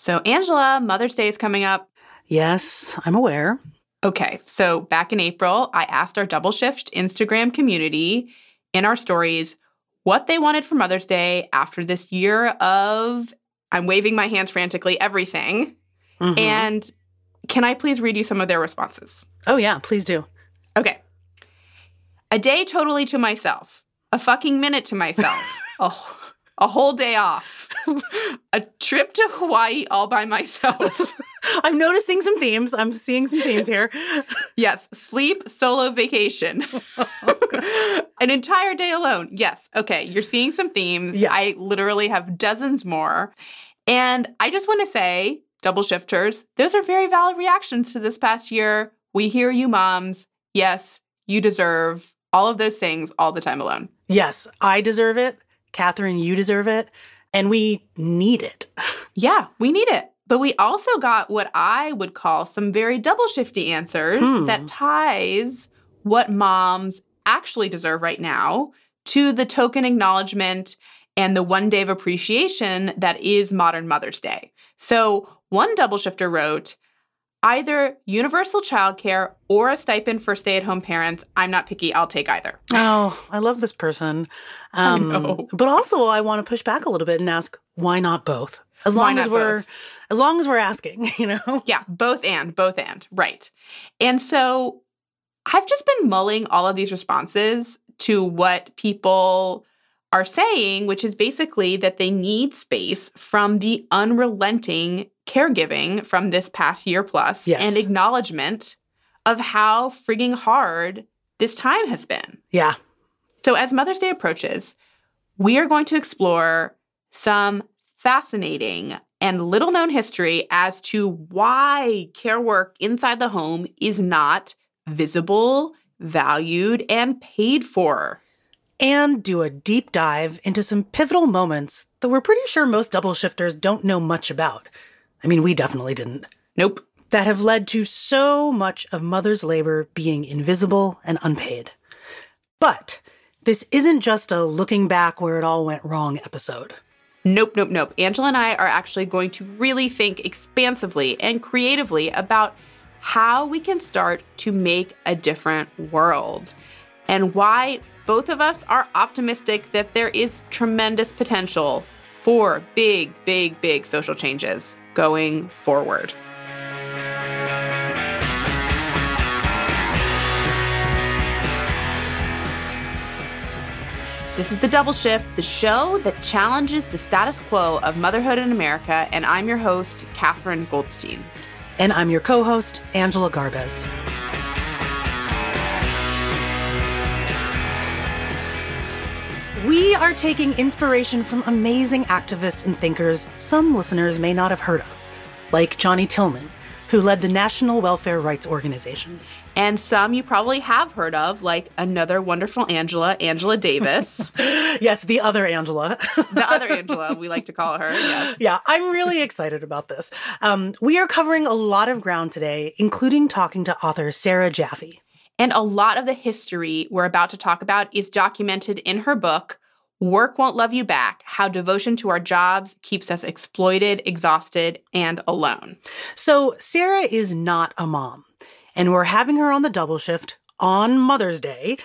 So, Angela, Mother's Day is coming up. Yes, I'm aware. Okay, so back in April, I asked our double shift Instagram community in our stories what they wanted for Mother's Day after this year of, I'm waving my hands frantically, everything. Mhm. And can I please read you some of their responses? oh, yeah, please do. Okay. A day totally to myself. A fucking minute to myself. oh, a whole day off. a trip to Hawaii all by myself. I'm noticing some themes. I'm seeing some themes here. yes, sleep, solo vacation. Oh, An entire day alone. Yes. Okay, you're seeing some themes. Yeah. I literally have dozens more. And I just want to say, double shifters, those are very valid reactions to this past year. We hear you, moms. Yes, you deserve all of those things all the time alone. Yes, I deserve it. Katherine, you deserve it. And we need it. Yeah, we need it. But we also got what I would call some very double shifty answers Hmm. that ties what moms actually deserve right now to the token acknowledgement and the one day of appreciation that is modern Mother's Day. So one double shifter wrote, either universal childcare or a stipend for stay at home parents. I'm not picky, I'll take either. Oh, I love this person. I Um, know. But also, I want to push back a little bit and ask, why not both? As Why long as we're, both? as long as we're asking, you know. Yeah, both and, both and, right. And so I've just been mulling all of these responses to what people are saying, which is basically that they need space from the unrelenting caregiving from this past year plus Yes. and acknowledgement of how frigging hard this time has been. Yeah. So, as Mother's Day approaches, we are going to explore some fascinating and little known history as to why care work inside the home is not visible, valued, and paid for. And do a deep dive into some pivotal moments that we're pretty sure most double shifters don't know much about. I mean, we definitely didn't. Nope. That have led to so much of mother's labor being invisible and unpaid. But this isn't just a looking back where it all went wrong episode. Nope, nope, nope. Angela and I are actually going to really think expansively and creatively about how we can start to make a different world and why both of us are optimistic that there is tremendous potential for big, big, big social changes going forward. This is The Double Shift, the show that challenges the status quo of motherhood in America, and I'm your host, Katherine Goldstein. And I'm your co host, Angela Garbes. We are taking inspiration from amazing activists and thinkers some listeners may not have heard of, like Johnnie Tillmon, who led the National Welfare Rights Organization. And some you probably have heard of, like another wonderful Angela, Angela Davis, yes, the other Angela. the other Angela, we like to call her. Yes. yeah, I'm really excited about this. Um, we are covering a lot of ground today, including talking to author Sarah Jaffe. And a lot of the history we're about to talk about is documented in her book, Work Won't Love You Back How Devotion to Our Jobs Keeps Us Exploited, Exhausted, and Alone. So, Sarah is not a mom, and we're having her on the double shift on Mother's Day,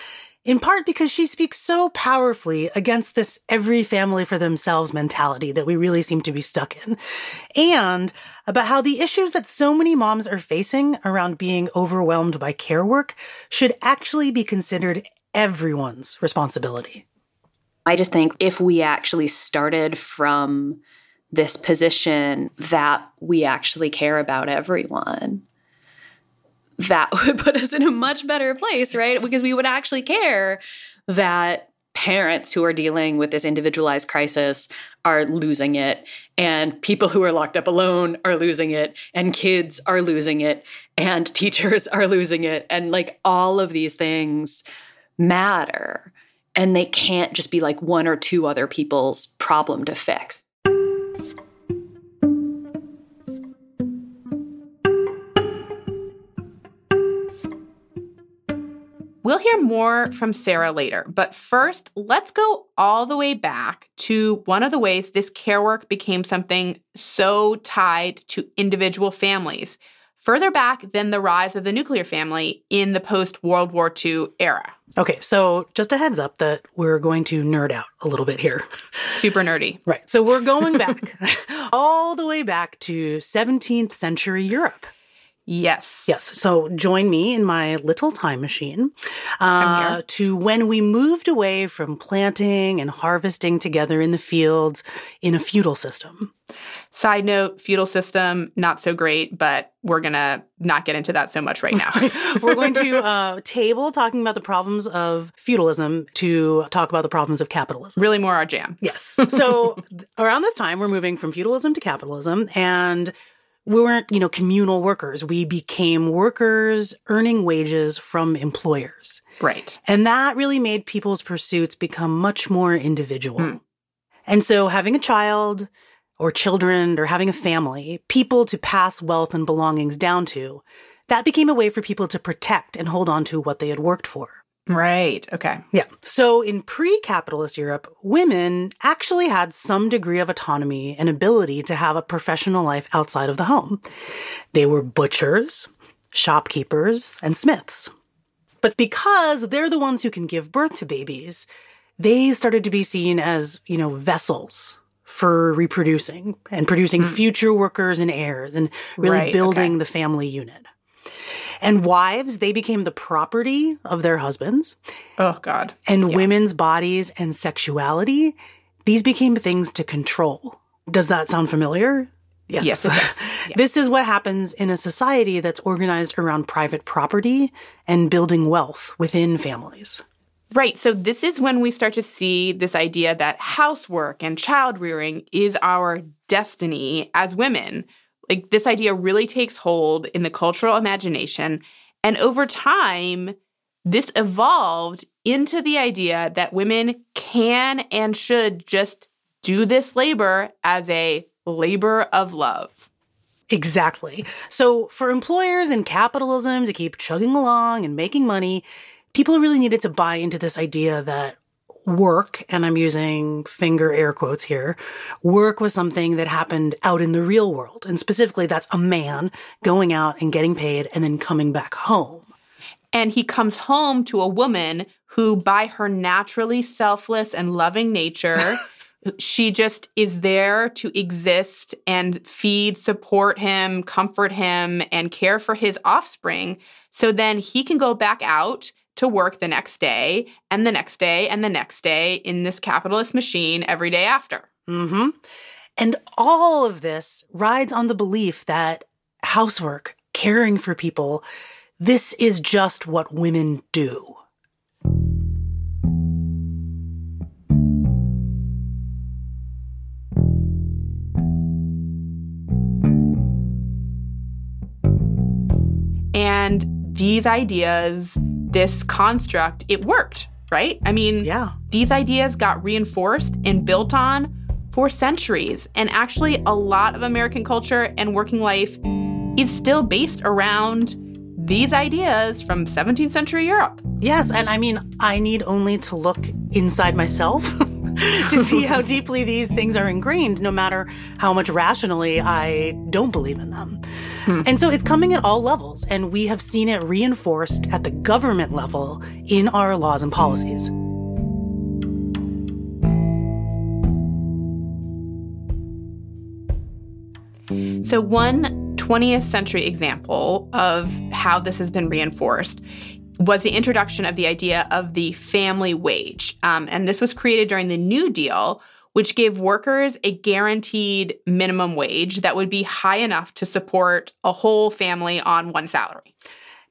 in part because she speaks so powerfully against this every family for themselves mentality that we really seem to be stuck in, and about how the issues that so many moms are facing around being overwhelmed by care work should actually be considered everyone's responsibility. I just think if we actually started from this position that we actually care about everyone, that would put us in a much better place, right? Because we would actually care that parents who are dealing with this individualized crisis are losing it, and people who are locked up alone are losing it, and kids are losing it, and teachers are losing it. And like all of these things matter. And they can't just be like one or two other people's problem to fix. We'll hear more from Sarah later, but first, let's go all the way back to one of the ways this care work became something so tied to individual families, further back than the rise of the nuclear family in the post World War II era. Okay, so just a heads up that we're going to nerd out a little bit here. Super nerdy. Right. So we're going back all the way back to 17th century Europe. Yes. Yes. So join me in my little time machine uh, to when we moved away from planting and harvesting together in the fields in a feudal system. Side note, feudal system, not so great, but we're going to not get into that so much right now. we're going to uh, table talking about the problems of feudalism to talk about the problems of capitalism. Really more our jam. Yes. So around this time, we're moving from feudalism to capitalism and we weren't, you know, communal workers. We became workers earning wages from employers. Right. And that really made people's pursuits become much more individual. Mm. And so having a child or children or having a family, people to pass wealth and belongings down to, that became a way for people to protect and hold on to what they had worked for. Right. Okay. Yeah. So in pre capitalist Europe, women actually had some degree of autonomy and ability to have a professional life outside of the home. They were butchers, shopkeepers, and smiths. But because they're the ones who can give birth to babies, they started to be seen as, you know, vessels for reproducing and producing mm. future workers and heirs and really right, building okay. the family unit. And wives, they became the property of their husbands. Oh, God. And yeah. women's bodies and sexuality, these became things to control. Does that sound familiar? Yes. yes yeah. this is what happens in a society that's organized around private property and building wealth within families. Right. So, this is when we start to see this idea that housework and child rearing is our destiny as women, like this idea really takes hold in the cultural imagination. And over time, this evolved into the idea that women can and should just do this labor as a labor of love. Exactly. So, for employers and capitalism to keep chugging along and making money, people really needed to buy into this idea that work, and I'm using finger air quotes here, work was something that happened out in the real world. And specifically, that's a man going out and getting paid and then coming back home. And he comes home to a woman who, by her naturally selfless and loving nature, she just is there to exist and feed, support him, comfort him, and care for his offspring. So then he can go back out to work the next day and the next day and the next day in this capitalist machine every day after. Mm-hmm. And all of this rides on the belief that housework, caring for people, this is just what women do. And these ideas this construct, it worked, right? I mean, yeah. these ideas got reinforced and built on for centuries. And actually, a lot of American culture and working life is still based around these ideas from 17th century Europe. Yes, and I mean, I need only to look inside myself to see how deeply these things are ingrained, no matter how much rationally I don't believe in them. Hmm. And so it's coming at all levels, and we have seen it reinforced at the government level in our laws and policies. So, one 20th century example of how this has been reinforced was the introduction of the idea of the family wage. Um, and this was created during the New Deal, which gave workers a guaranteed minimum wage that would be high enough to support a whole family on one salary.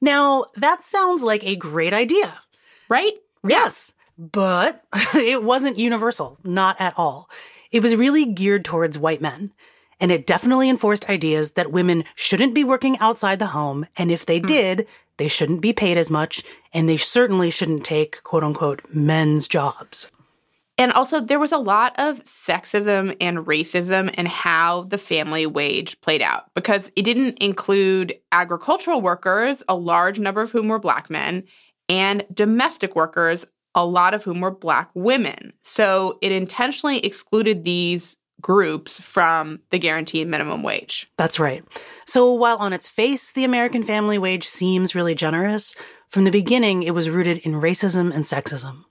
Now, that sounds like a great idea. Right? Yes. But it wasn't universal, not at all. It was really geared towards white men. And it definitely enforced ideas that women shouldn't be working outside the home. And if they mm. did, they shouldn't be paid as much. And they certainly shouldn't take quote unquote men's jobs. And also, there was a lot of sexism and racism in how the family wage played out because it didn't include agricultural workers, a large number of whom were black men, and domestic workers, a lot of whom were Black women. So it intentionally excluded these groups from the guaranteed minimum wage. That's right. So while on its face, the American family wage seems really generous, from the beginning, it was rooted in racism and sexism.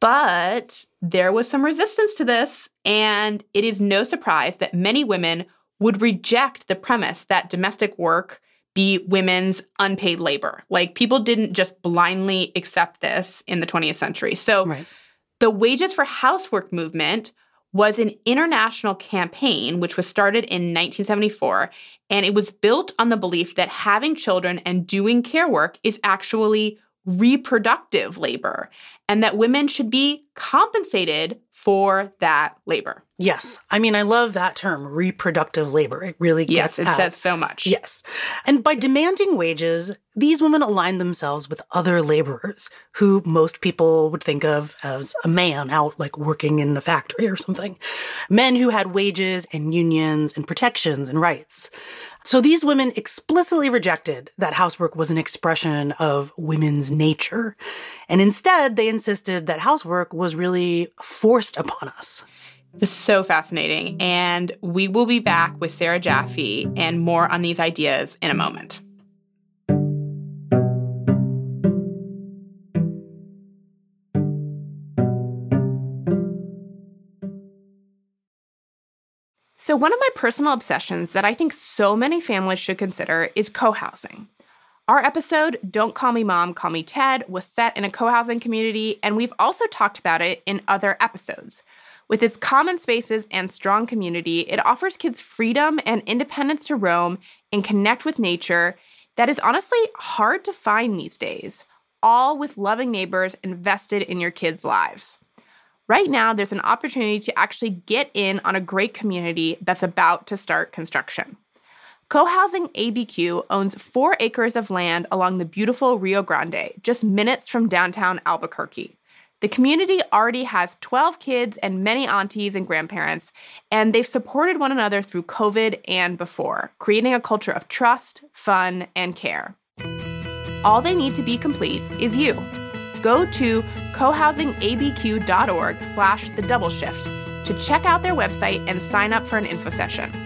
But there was some resistance to this, and it is no surprise that many women would reject the premise that domestic work be women's unpaid labor. Like people didn't just blindly accept this in the 20th century. So right. the wages for housework movement was an international campaign which was started in 1974 and it was built on the belief that having children and doing care work is actually reproductive labor and that women should be compensated for that labor. Yes. I mean, I love that term, reproductive labor. It really Yes, it at, says so much. Yes. And by demanding wages, these women align themselves with other laborers who most people would think of as a man out like working in a factory or something. Men who had wages and unions and protections and rights. So these women explicitly rejected that housework was an expression of women's nature. And instead, they insisted that housework was really forced upon us. This is so fascinating. And we will be back with Sarah Jaffe and more on these ideas in a moment. So, one of my personal obsessions that I think so many families should consider is co housing. Our episode, Don't Call Me Mom, Call Me Ted, was set in a co housing community, and we've also talked about it in other episodes. With its common spaces and strong community, it offers kids freedom and independence to roam and connect with nature that is honestly hard to find these days, all with loving neighbors invested in your kids' lives. Right now, there's an opportunity to actually get in on a great community that's about to start construction. Co housing ABQ owns four acres of land along the beautiful Rio Grande, just minutes from downtown Albuquerque. The community already has 12 kids and many aunties and grandparents, and they've supported one another through COVID and before, creating a culture of trust, fun, and care. All they need to be complete is you go to cohousingabq.org slash the double shift to check out their website and sign up for an info session.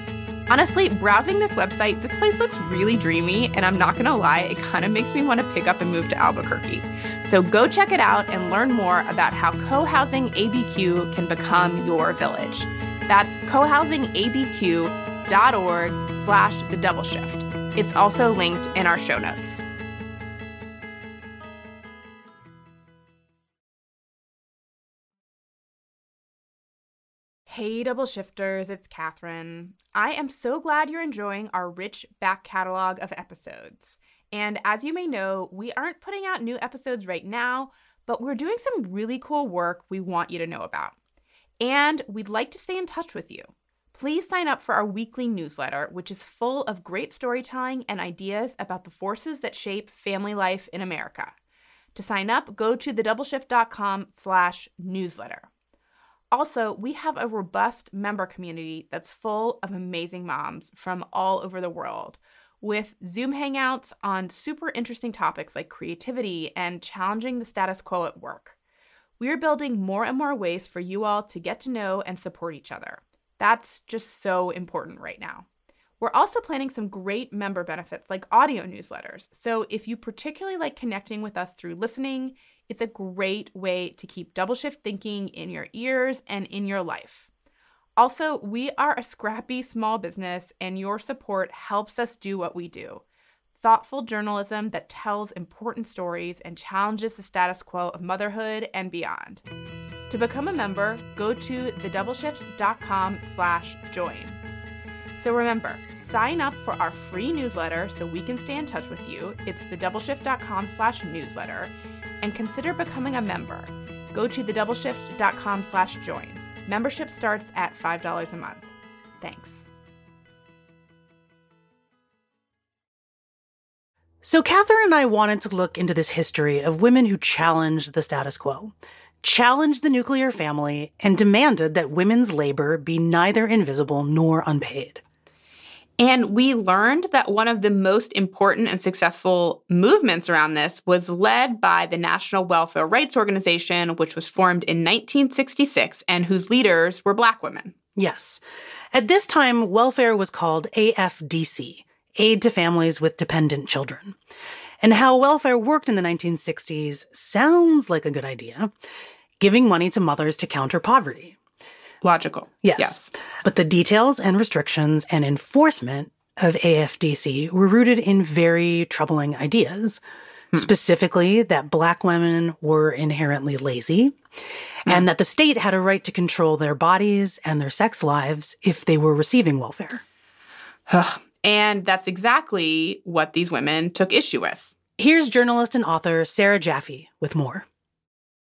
Honestly, browsing this website, this place looks really dreamy, and I'm not gonna lie, it kind of makes me want to pick up and move to Albuquerque. So go check it out and learn more about how co housing ABQ can become your village. That's cohousingabq.org slash the double shift. It's also linked in our show notes. Hey, double shifters, it's Katherine. I am so glad you're enjoying our rich back catalog of episodes. And as you may know, we aren't putting out new episodes right now, but we're doing some really cool work we want you to know about. And we'd like to stay in touch with you. Please sign up for our weekly newsletter, which is full of great storytelling and ideas about the forces that shape family life in America. To sign up, go to thedoubleshift.com slash newsletter. Also, we have a robust member community that's full of amazing moms from all over the world with Zoom hangouts on super interesting topics like creativity and challenging the status quo at work. We are building more and more ways for you all to get to know and support each other. That's just so important right now. We're also planning some great member benefits like audio newsletters. So if you particularly like connecting with us through listening, it's a great way to keep double shift thinking in your ears and in your life. Also, we are a scrappy small business, and your support helps us do what we do thoughtful journalism that tells important stories and challenges the status quo of motherhood and beyond. To become a member, go to thedoubleshift.com slash join. So remember, sign up for our free newsletter so we can stay in touch with you. It's thedoubleshift.com slash newsletter. And consider becoming a member. Go to thedoubleshift.com slash join. Membership starts at $5 a month. Thanks. So, Katherine and I wanted to look into this history of women who challenged the status quo, challenged the nuclear family, and demanded that women's labor be neither invisible nor unpaid. And we learned that one of the most important and successful movements around this was led by the National Welfare Rights Organization, which was formed in 1966 and whose leaders were Black women. Yes. At this time, welfare was called AFDC, Aid to Families with Dependent Children. And how welfare worked in the 1960s sounds like a good idea giving money to mothers to counter poverty. Logical. Yes. Yes. But the details and restrictions and enforcement of AFDC were rooted in very troubling ideas. Hmm. Specifically, that black women were inherently lazy hmm. and that the state had a right to control their bodies and their sex lives if they were receiving welfare. And that's exactly what these women took issue with. Here's journalist and author Sarah Jaffe with more.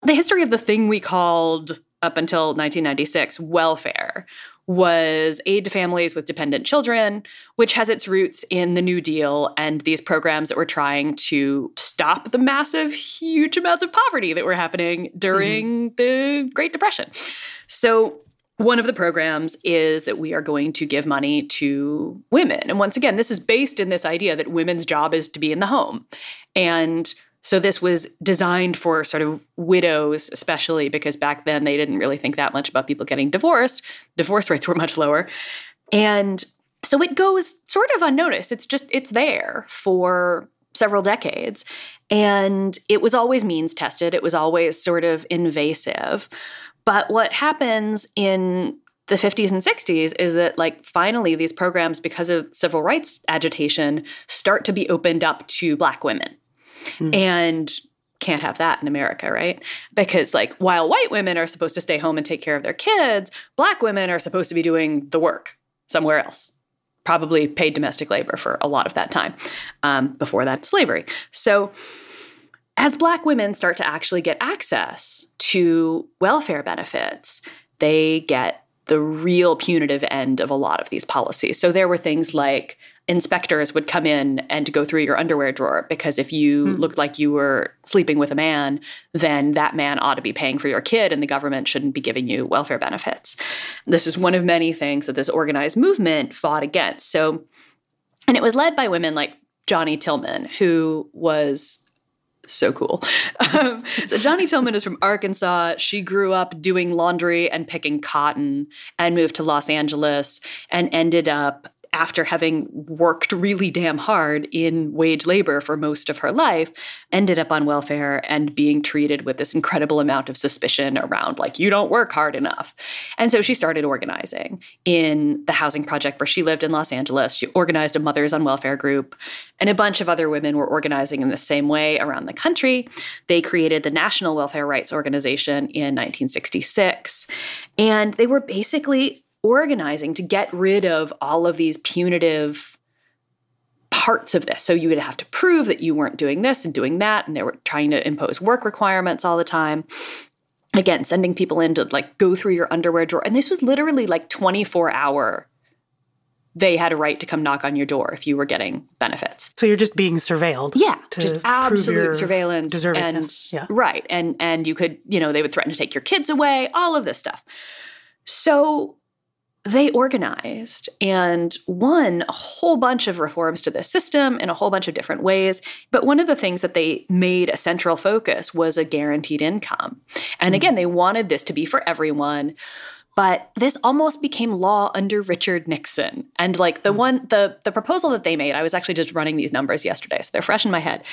The history of the thing we called up until 1996 welfare was aid to families with dependent children, which has its roots in the New Deal and these programs that were trying to stop the massive, huge amounts of poverty that were happening during mm-hmm. the Great Depression. So, one of the programs is that we are going to give money to women. And once again, this is based in this idea that women's job is to be in the home. And so this was designed for sort of widows, especially because back then they didn't really think that much about people getting divorced. Divorce rates were much lower. And so it goes sort of unnoticed. It's just, it's there for several decades. And it was always means tested, it was always sort of invasive. But what happens in the 50s and 60s is that like finally these programs because of civil rights agitation start to be opened up to black women Mm. And can't have that in America, right? Because like while white women are supposed to stay home and take care of their kids, black women are supposed to be doing the work somewhere else. Probably paid domestic labor for a lot of that time. Um, before that, slavery. So as black women start to actually get access to welfare benefits, they get the real punitive end of a lot of these policies. So there were things like inspectors would come in and go through your underwear drawer because if you mm. looked like you were sleeping with a man, then that man ought to be paying for your kid and the government shouldn't be giving you welfare benefits. This is one of many things that this organized movement fought against. So, and it was led by women like Johnnie Tillmon, who was so cool. Um, so Johnnie Tillmon is from Arkansas. She grew up doing laundry and picking cotton and moved to Los Angeles and ended up after having worked really damn hard in wage labor for most of her life, ended up on welfare and being treated with this incredible amount of suspicion around, like, you don't work hard enough. And so she started organizing in the housing project where she lived in Los Angeles. She organized a Mothers on Welfare group, and a bunch of other women were organizing in the same way around the country. They created the National Welfare Rights Organization in 1966. And they were basically organizing to get rid of all of these punitive parts of this. So you would have to prove that you weren't doing this and doing that, and they were trying to impose work requirements all the time. Again, sending people in to like go through your underwear drawer. And this was literally like 24 hour. They had a right to come knock on your door if you were getting benefits. So you're just being surveilled. Yeah, just absolute surveillance. And yeah. right. And and you could, you know, they would threaten to take your kids away, all of this stuff. So they organized and won a whole bunch of reforms to the system in a whole bunch of different ways. But one of the things that they made a central focus was a guaranteed income. And mm-hmm. again, they wanted this to be for everyone. But this almost became law under Richard Nixon. And like the mm. one, the the proposal that they made, I was actually just running these numbers yesterday, so they're fresh in my head.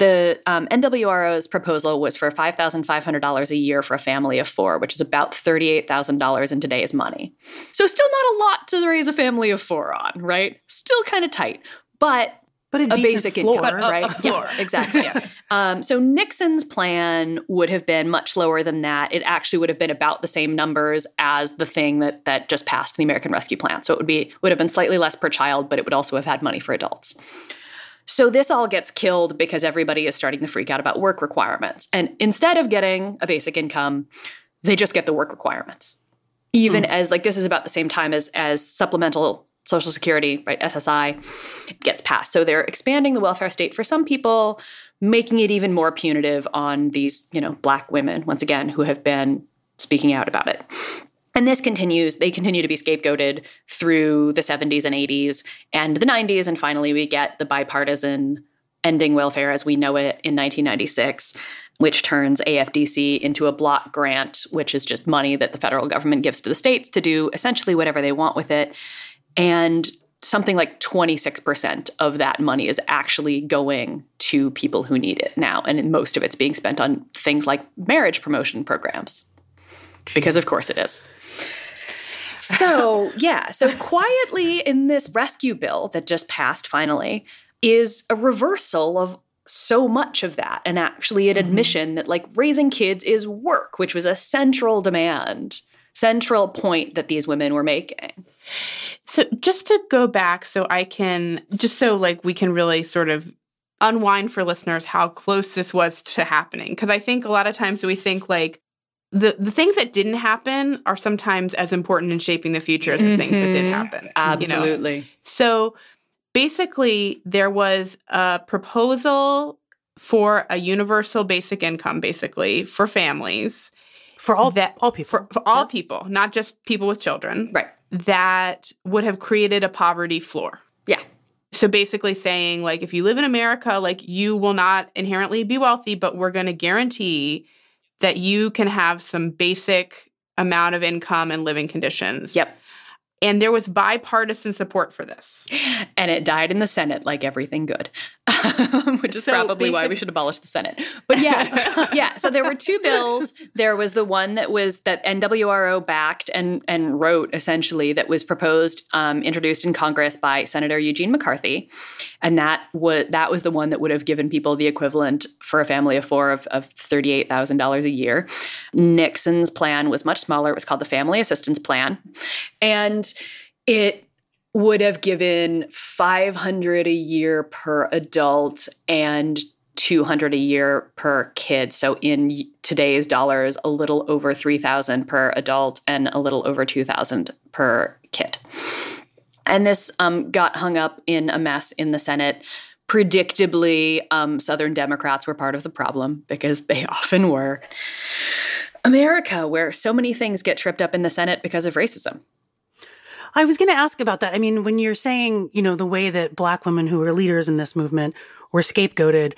The um, NWRO's proposal was for $5,500 a year for a family of four, which is about $38,000 in today's money. So, still not a lot to raise a family of four on, right? Still kind of tight. But but a, a basic floor. income, right? A, floor. Yeah, exactly. yes. Um, so Nixon's plan would have been much lower than that. It actually would have been about the same numbers as the thing that that just passed the American Rescue Plan. So it would be would have been slightly less per child, but it would also have had money for adults. So this all gets killed because everybody is starting to freak out about work requirements. And instead of getting a basic income, they just get the work requirements. Even mm. as like this is about the same time as as supplemental social security, right, SSI gets passed. So they're expanding the welfare state for some people, making it even more punitive on these, you know, black women once again who have been speaking out about it. And this continues, they continue to be scapegoated through the 70s and 80s and the 90s. And finally, we get the bipartisan ending welfare as we know it in 1996, which turns AFDC into a block grant, which is just money that the federal government gives to the states to do essentially whatever they want with it. And something like 26% of that money is actually going to people who need it now. And most of it's being spent on things like marriage promotion programs. Because, of course, it is. So, yeah. So, quietly in this rescue bill that just passed finally is a reversal of so much of that and actually an mm-hmm. admission that like raising kids is work, which was a central demand, central point that these women were making. So, just to go back so I can just so like we can really sort of unwind for listeners how close this was to happening because I think a lot of times we think like the the things that didn't happen are sometimes as important in shaping the future as the mm-hmm. things that did mm-hmm. happen. Absolutely. You know? So basically, there was a proposal for a universal basic income, basically for families, for all that all people, for, for all people, not just people with children, right? That would have created a poverty floor. Yeah. So basically saying like if you live in America like you will not inherently be wealthy but we're going to guarantee that you can have some basic amount of income and living conditions. Yep. And there was bipartisan support for this. And it died in the Senate like everything good, which is so probably why we should abolish the Senate. But yeah, yeah. So there were two bills. There was the one that was that NWRO backed and and wrote essentially that was proposed, um, introduced in Congress by Senator Eugene McCarthy, and that was that was the one that would have given people the equivalent for a family of four of, of thirty eight thousand dollars a year. Nixon's plan was much smaller. It was called the Family Assistance Plan, and it would have given 500 a year per adult and 200 a year per kid. So in today's dollars, a little over 3000 per adult and a little over 2000 per kid. And this um, got hung up in a mess in the Senate. Predictably, um, Southern Democrats were part of the problem because they often were. America, where so many things get tripped up in the Senate because of racism. I was going to ask about that. I mean, when you're saying, you know, the way that black women who were leaders in this movement were scapegoated,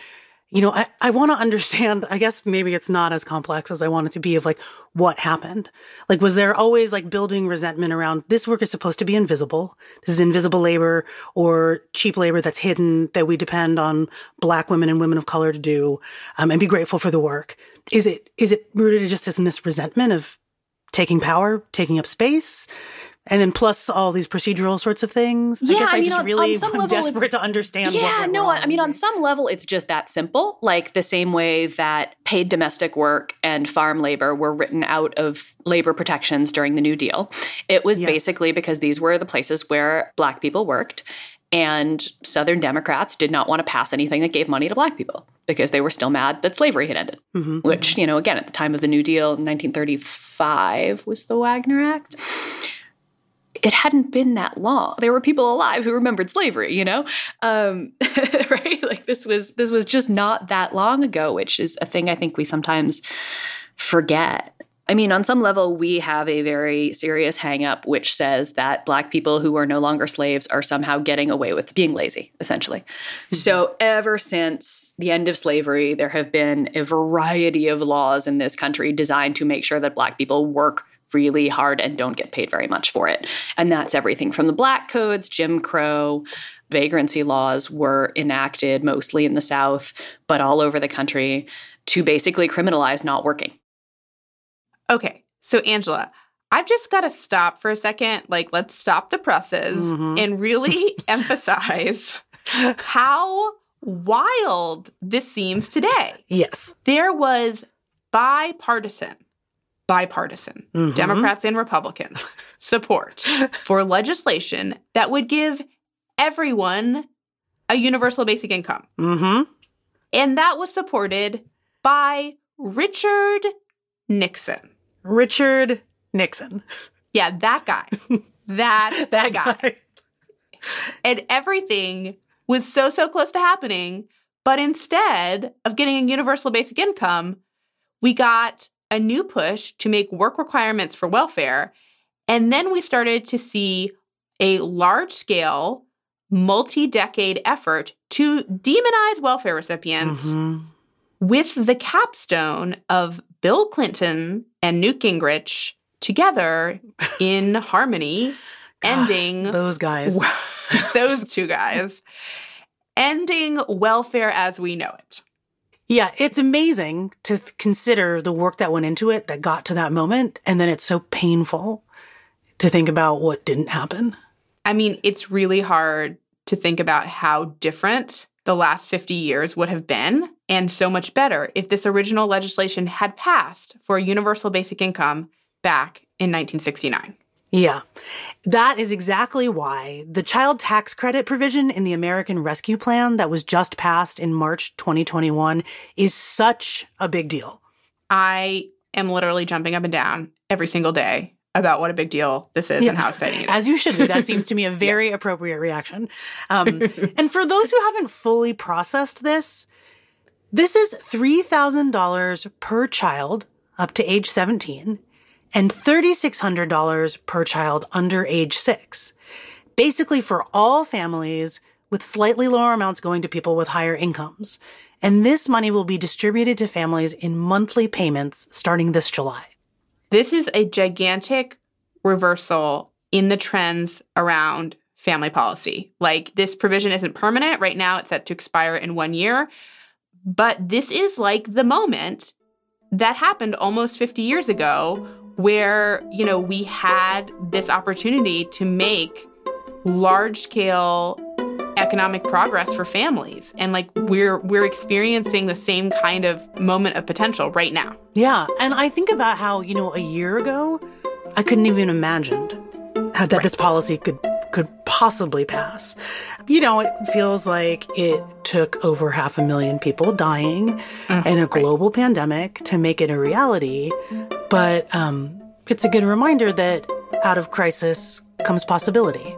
you know, I, I want to understand, I guess maybe it's not as complex as I want it to be of like what happened. Like, was there always like building resentment around this work is supposed to be invisible? This is invisible labor or cheap labor that's hidden that we depend on black women and women of color to do, um, and be grateful for the work. Is it, is it rooted just in this resentment of taking power, taking up space? And then plus all these procedural sorts of things. Yeah, I guess I, I mean, just on, really on am desperate to understand. Yeah, no, I mean, on some level, it's just that simple. Like the same way that paid domestic work and farm labor were written out of labor protections during the New Deal. It was yes. basically because these were the places where Black people worked. And Southern Democrats did not want to pass anything that gave money to Black people because they were still mad that slavery had ended. Mm-hmm. Which, you know, again, at the time of the New Deal, 1935 was the Wagner Act it hadn't been that long. There were people alive who remembered slavery, you know, um, right? Like this was this was just not that long ago, which is a thing I think we sometimes forget. I mean, on some level, we have a very serious hangup which says that Black people who are no longer slaves are somehow getting away with being lazy, essentially. Mm-hmm. So, ever since the end of slavery, there have been a variety of laws in this country designed to make sure that Black people work really hard and don't get paid very much for it. And that's everything from the black codes, Jim Crow, vagrancy laws were enacted mostly in the South, but all over the country to basically criminalize not working. Okay. So, Angela, I've just got to stop for a second. Like, let's stop the presses mm-hmm. and really emphasize how wild this seems today. Yes. There was bipartisan bipartisan, mm-hmm. Democrats and Republicans, support for legislation that would give everyone a universal basic income. Mm-hmm. And that was supported by Richard Nixon. Richard Nixon. Yeah, that guy. that that guy. guy. and everything was so so close to happening, but instead of getting a universal basic income, we got a new push to make work requirements for welfare And then we started to see a large scale, multi decade effort to demonize welfare recipients Mhm. with the capstone of Bill Clinton and Newt Gingrich together in harmony, ending Those guys. those two guys, ending welfare as we know it. Yeah, it's amazing to th- consider the work that went into it that got to that moment. And then it's so painful to think about what didn't happen. I mean, it's really hard to think about how different the last 50 years would have been, and so much better if this original legislation had passed for a universal basic income back in 1969. Yeah. That is exactly why the child tax credit provision in the American Rescue Plan that was just passed in March 2021 is such a big deal. I am literally jumping up and down every single day about what a big deal this is Yeah. and how exciting it is. As you should be. That seems to me a very appropriate reaction. Um, and for those who haven't fully processed this, this is $3,000 per child up to age 17 and $3,600 per child under age six. Basically for all families with slightly lower amounts going to people with higher incomes. And this money will be distributed to families in monthly payments starting this July. This is a gigantic reversal in the trends around family policy. Like this provision isn't permanent. Right now, it's set to expire in one year. But this is like the moment that happened almost 50 years ago where, you know, we had this opportunity to make large scale economic progress for families and like we're we're experiencing the same kind of moment of potential right now. Yeah, and I think about how you know a year ago, I couldn't even imagine how that this policy could could possibly pass. You know, it feels like it took over half a million people dying in a global pandemic to make it a reality, but um, it's a good reminder that out of crisis comes possibility.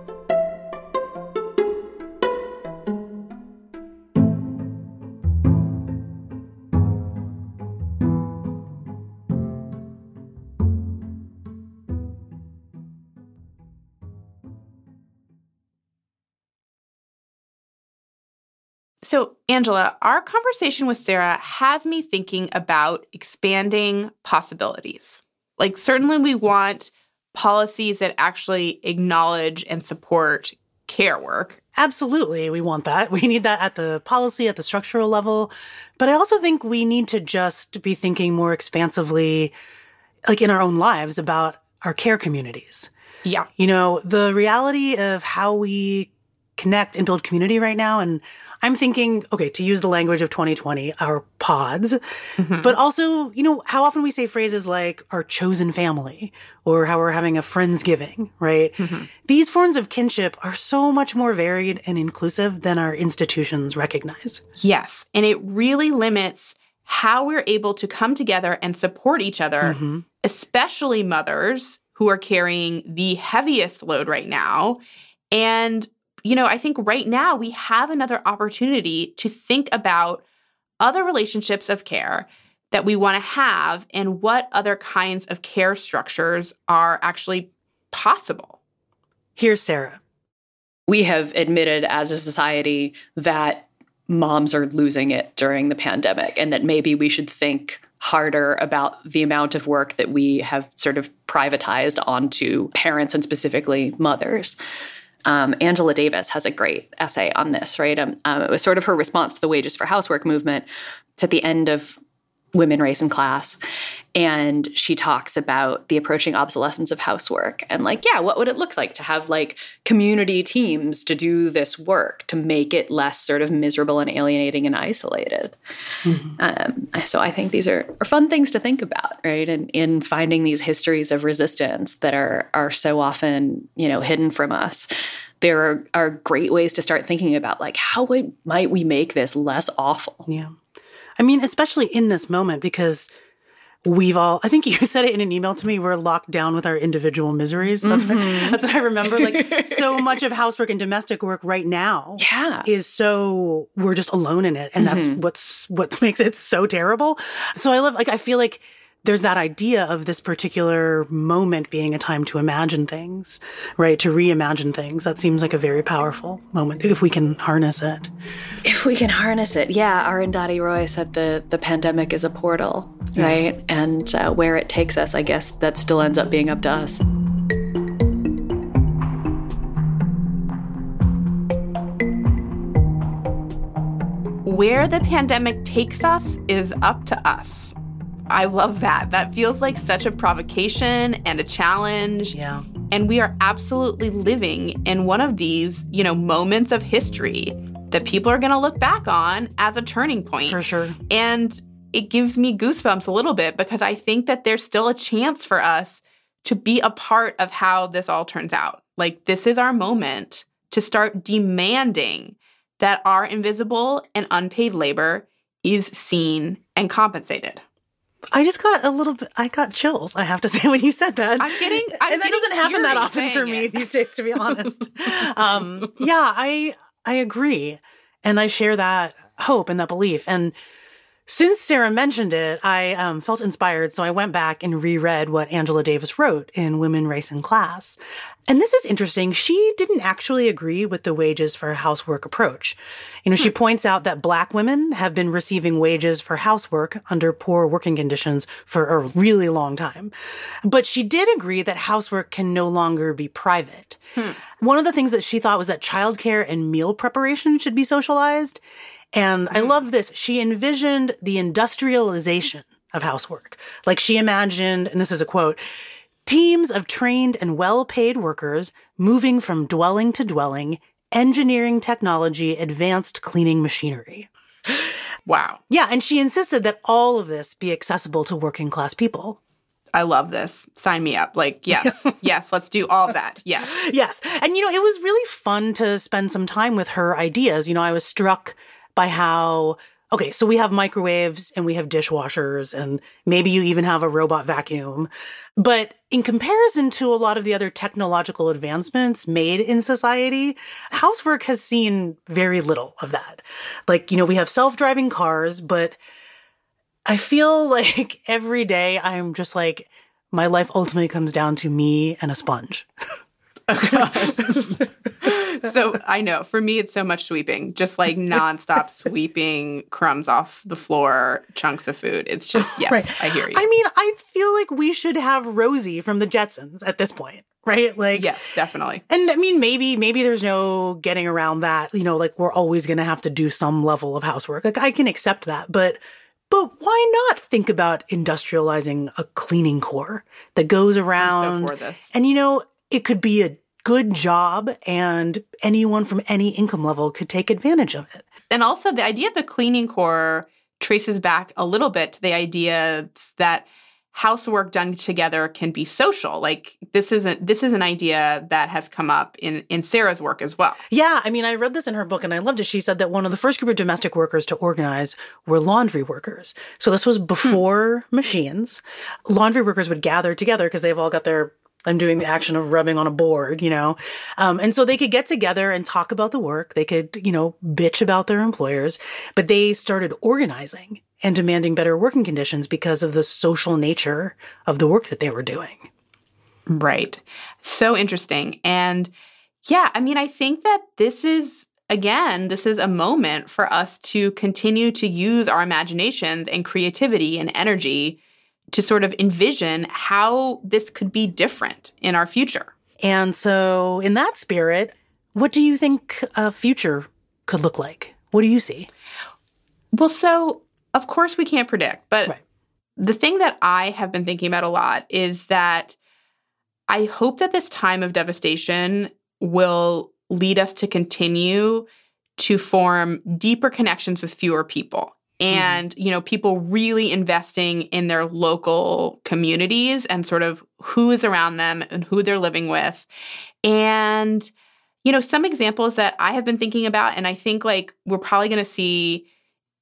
Angela, our conversation with Sarah has me thinking about expanding possibilities. Like, certainly, we want policies that actually acknowledge and support care work. Absolutely, we want that. We need that at the policy, at the structural level. But I also think we need to just be thinking more expansively, like in our own lives, about our care communities. Yeah. You know, the reality of how we connect and build community right now. And I'm thinking, okay, to use the language of 2020, our pods, mm-hmm. but also, you know, how often we say phrases like our chosen family or how we're having a Friendsgiving, right? Mm-hmm. These forms of kinship are so much more varied and inclusive than our institutions recognize. Yes. And it really limits how we're able to come together and support each other, mm-hmm. especially mothers who are carrying the heaviest load right now. And, you know, I think right now we have another opportunity to think about other relationships of care that we want to have and what other kinds of care structures are actually possible. Here's Sarah. we have admitted as a society that moms are losing it during the pandemic and that maybe we should think harder about the amount of work that we have sort of privatized onto parents and specifically mothers. Um, Angela Davis has a great essay on this, right? Um, um, it was sort of her response to the Wages for Housework movement. It's at the end of Women, Race, and Class. And she talks about the approaching obsolescence of housework and, like, yeah, what would it look like to have like community teams to do this work to make it less sort of miserable and alienating and isolated? Um, so I think these are, are fun things to think about, right? And in finding these histories of resistance that are are so often, you know, hidden from us. There are, are great ways to start thinking about like how would, might we make this less awful? Yeah. I mean, especially in this moment, because we've all, I think you said it in an email to me, we're locked down with our individual miseries. That's, what, mm-hmm. that's what I remember. Like, so much of housework and domestic work right now Yeah. is so, we're just alone in it. And that's mm-hmm. what's, what makes it so terrible. So I love, like, I feel like there's that idea of this particular moment being a time to imagine things, right? To reimagine things. That seems like a very powerful moment if we can harness it. If we can harness it, yeah. Arundhati Roy said the the pandemic is a portal, yeah. right? And uh, where it takes us, I guess that still ends up being up to us. Where the pandemic takes us is up to us. I love that. That feels like such a provocation and a challenge. Yeah. And we are absolutely living in one of these, you know, moments of history that people are going to look back on as a turning point. For sure. And it gives me goosebumps a little bit because I think that there's still a chance for us to be a part of how this all turns out. Like, this is our moment to start demanding that our invisible and unpaid labor is seen and compensated. I just got a little bit. I got chills. I have to say when you said that. I'm getting, I'm and that getting doesn't happen that often for me it. these days, to be honest. um, yeah, I I agree, and I share that hope and that belief. And since Sarah mentioned it, I um, felt inspired, so I went back and reread what Angela Davis wrote in Women, Race, and Class. And this is interesting. She didn't actually agree with the wages for housework approach. You know, she hmm. points out that black women have been receiving wages for housework under poor working conditions for a really long time. But she did agree that housework can no longer be private. Hmm. One of the things that she thought was that childcare and meal preparation should be socialized. And I mm-hmm. love this. She envisioned the industrialization of housework. Like she imagined, and this is a quote, teams of trained and well paid workers moving from dwelling to dwelling, engineering technology, advanced cleaning machinery. Wow. Yeah. And she insisted that all of this be accessible to working class people. I love this. Sign me up. Like, yes, yes, let's do all that. Yes. Yes. And, you know, it was really fun to spend some time with her ideas. You know, I was struck by how okay, so we have microwaves and we have dishwashers and maybe you even have a robot vacuum. But in comparison to a lot of the other technological advancements made in society, housework has seen very little of that. Like, you know, we have self-driving cars, but I feel like every day I'm just like, my life ultimately comes down to me and a sponge. so I know for me, it's so much sweeping, just like nonstop sweeping crumbs off the floor, chunks of food. It's just, yes, right. I hear you. I mean, I feel like we should have Rosie from the Jetsons at this point. Right? Like, yes, definitely. And I mean, maybe, maybe there's no getting around that. You know, like we're always going to have to do some level of housework. Like, I can accept that. But but why not think about industrializing a cleaning corps that goes around? So and you know, it could be a good job and anyone from any income level could take advantage of it. And also the idea of the cleaning corps traces back a little bit to the idea that housework done together can be social. Like this isn't this is an idea that has come up in in Sarah's work as well. Yeah, I mean I read this in her book and I loved it. She said that one of the first group of domestic workers to organize were laundry workers. So this was before hmm. machines. Laundry workers would gather together because they've all got their I'm doing the action of rubbing on a board, you know? Um, and so they could get together and talk about the work. They could, you know, bitch about their employers, but they started organizing and demanding better working conditions because of the social nature of the work that they were doing. Right. So interesting. And yeah, I mean, I think that this is again, this is a moment for us to continue to use our imaginations and creativity and energy to sort of envision how this could be different in our future. And so, in that spirit, what do you think a future could look like? What do you see? Well, so of course we can't predict, but right. the thing that I have been thinking about a lot is that I hope that this time of devastation will lead us to continue to form deeper connections with fewer people. And mm-hmm. you know people really investing in their local communities and sort of who is around them and who they're living with and you know some examples that i have been thinking about and i think like we're probably going to see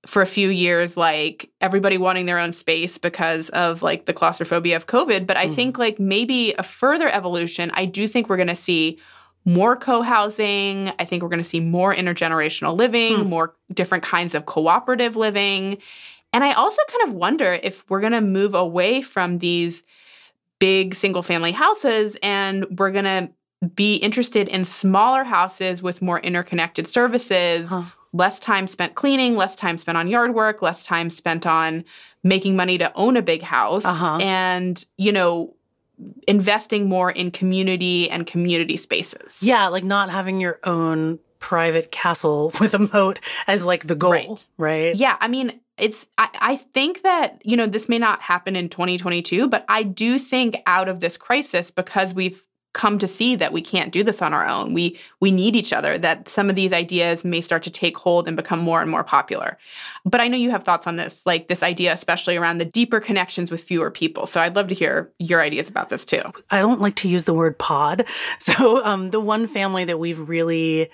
for a few years like everybody wanting their own space because of like the claustrophobia of covid but i mm-hmm. think like maybe a further evolution i do think we're going to see more co-housing. I think we're going to see more intergenerational living, hmm. more different kinds of cooperative living. And I also kind of wonder if we're going to move away from these big single family houses and we're going to be interested in smaller houses with more interconnected services, huh. less time spent cleaning, less time spent on yard work, less time spent on making money to own a big house. Uh-huh. And, you know, investing more in community and community spaces. Yeah, like not having your own private castle with a moat as like the goal, right? right? Yeah, I mean, it's I, I think that you know this may not happen in 2022 but i do think out of this crisis because we've come to see that we can't do this on our own. We we need each other. That some of these ideas may start to take hold and become more and more popular. But I know you have thoughts on this, like this idea especially around the deeper connections with fewer people. So I'd love to hear your ideas about this too. I don't like to use the word pod. So um, the one family that we've really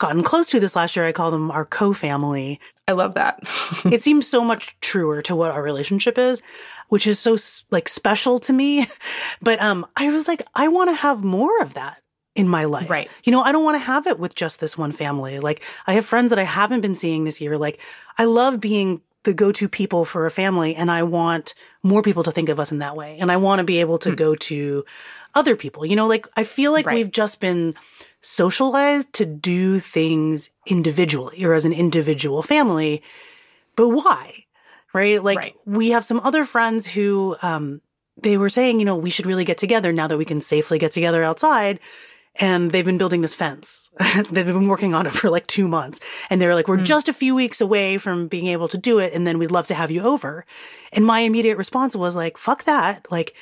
gotten close to this last year, I call them our co-family. I love that. it seems so much truer to what our relationship is which is so like special to me. but um, I was like, I want to have more of that in my life. Right. You know, I don't want to have it with just this one family. Like I have friends that I haven't been seeing this year. Like I love being the go-to people for a family and I want more people to think of us in that way. And I want to be able to mm. go to other people. You know, like I feel like right. we've just been socialized to do things individually or as an individual family. But why? right? Like right. we have some other friends who, um, they were saying, you know, we should really get together now that we can safely get together outside. And they've been building this fence. they've been working on it for like two months. And they're like, we're mm. just a few weeks away from being able to do it. And then we'd love to have you over. And my immediate response was like, fuck that. Like,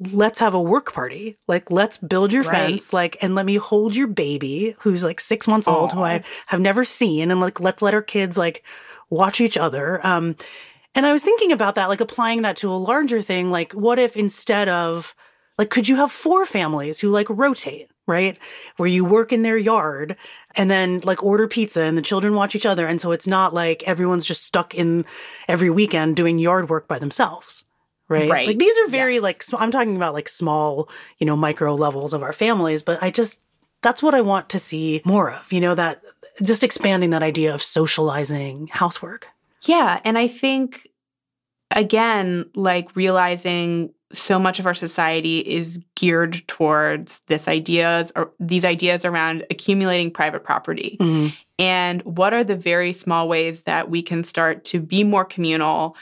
let's have a work party. Like, let's build your right. fence. Like, and let me hold your baby who's like six months Aww. old, who I have never seen. And like, let's let our kids like watch each other. Um, and I was thinking about that, like applying that to a larger thing. Like, what if instead of, like, could you have four families who like rotate, right? Where you work in their yard and then like order pizza and the children watch each other. And so it's not like everyone's just stuck in every weekend doing yard work by themselves. Right. Right. Like these are very yes. like, I'm talking about like small, you know, micro levels of our families, but I just, that's what I want to see more of, you know, that just expanding that idea of socializing housework. Yeah. And I think, again, like realizing so much of our society is geared towards this ideas or these ideas around accumulating private property. Mm-hmm. And what are the very small ways that we can start to be more communal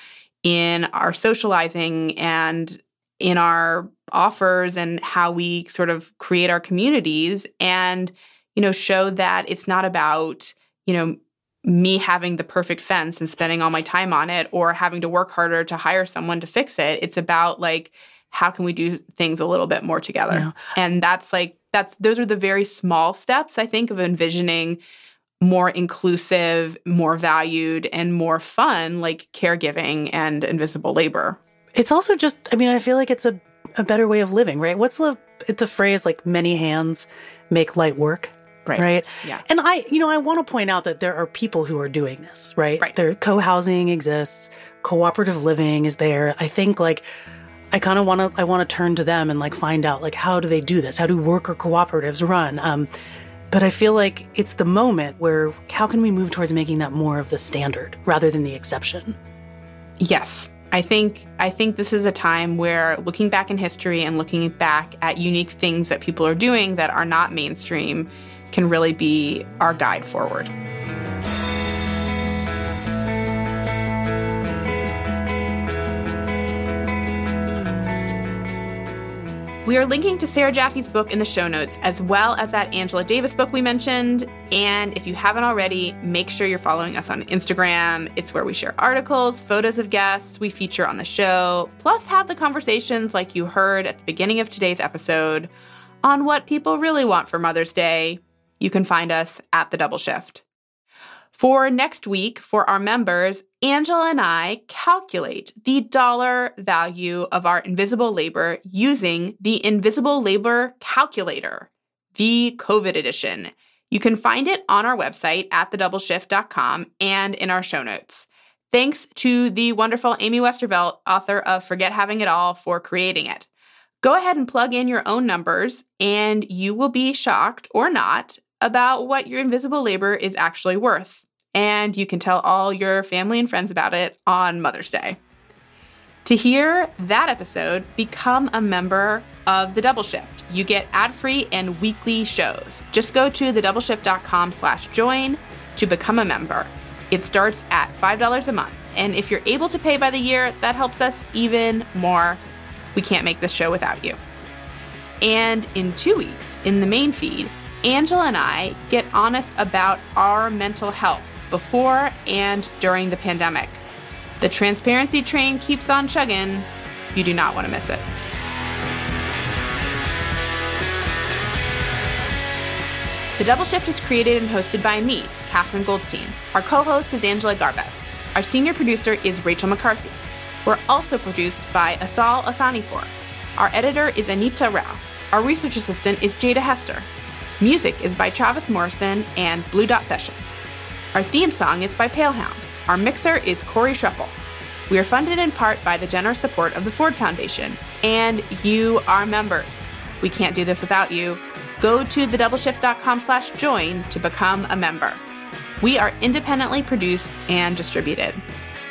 in our socializing and in our offers and how we sort of create our communities and you know show that it's not about you know me having the perfect fence and spending all my time on it or having to work harder to hire someone to fix it. It's about like, how can we do things a little bit more together? Yeah. And that's like, that's, those are the very small steps, I think, of envisioning more inclusive, more valued, and more fun, like caregiving and invisible labor. It's also just, I mean, I feel like it's a, a better way of living, right? What's the, it's a phrase like many hands make light work. Right. Right. Yeah. And I, you know, I want to point out that there are people who are doing this, right? Right. There, co-housing exists, cooperative living is there. I think like, I kind of want to, I want to turn to them and like find out like, how do they do this? How do worker cooperatives run? Um, but I feel like it's the moment where how can we move towards making that more of the standard rather than the exception? Yes. I think I think this is a time where looking back in history and looking back at unique things that people are doing that are not mainstream can really be our guide forward. We are linking to Sarah Jaffe's book in the show notes, as well as that Angela Davis book we mentioned. And if you haven't already, make sure you're following us on Instagram. It's where we share articles, photos of guests we feature on the show, plus have the conversations like you heard at the beginning of today's episode on what people really want for Mother's Day you can find us at the double shift. For next week, for our members, Angela and I calculate the dollar value of our invisible labor using the Invisible Labor Calculator, the COVID edition. You can find it on our website at thedoubleshift.com and in our show notes. Thanks to the wonderful Amy Westervelt, author of Forget Having It All, for creating it. Go ahead and plug in your own numbers, and you will be shocked or not about what your invisible labor is actually worth. And you can tell all your family and friends about it on Mother's Day. To hear that episode, become a member of The Double Shift. You get ad-free and weekly shows. Just go to thedoubleshift.com slash join to become a member. It starts at $5 a month. And if you're able to pay by the year, that helps us even more. We can't make this show without you. And in two weeks, in the main feed, Angela and I get honest about our mental health before and during the pandemic. The transparency train keeps on chugging. You do not want to miss it. The Double Shift is created and hosted by me, Katherine Goldstein. Our co host is Angela Garbes. Our senior producer is Rachel McCarthy. We're also produced by Asal Ehsanipour. Our editor is Anita Rao. Our research assistant is Jada Hester. Music is by Travis Morrison and Blue Dot Sessions. Our theme song is by Palehound. Our mixer is Corey Schreppel. We are funded in part by the generous support of the Ford Foundation and you, our members. We can't do this without you. Go to thedoubleshift.com slash join to become a member. We are independently produced and distributed.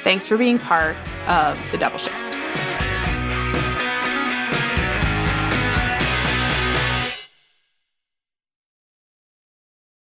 Thanks for being part of The Double Shift.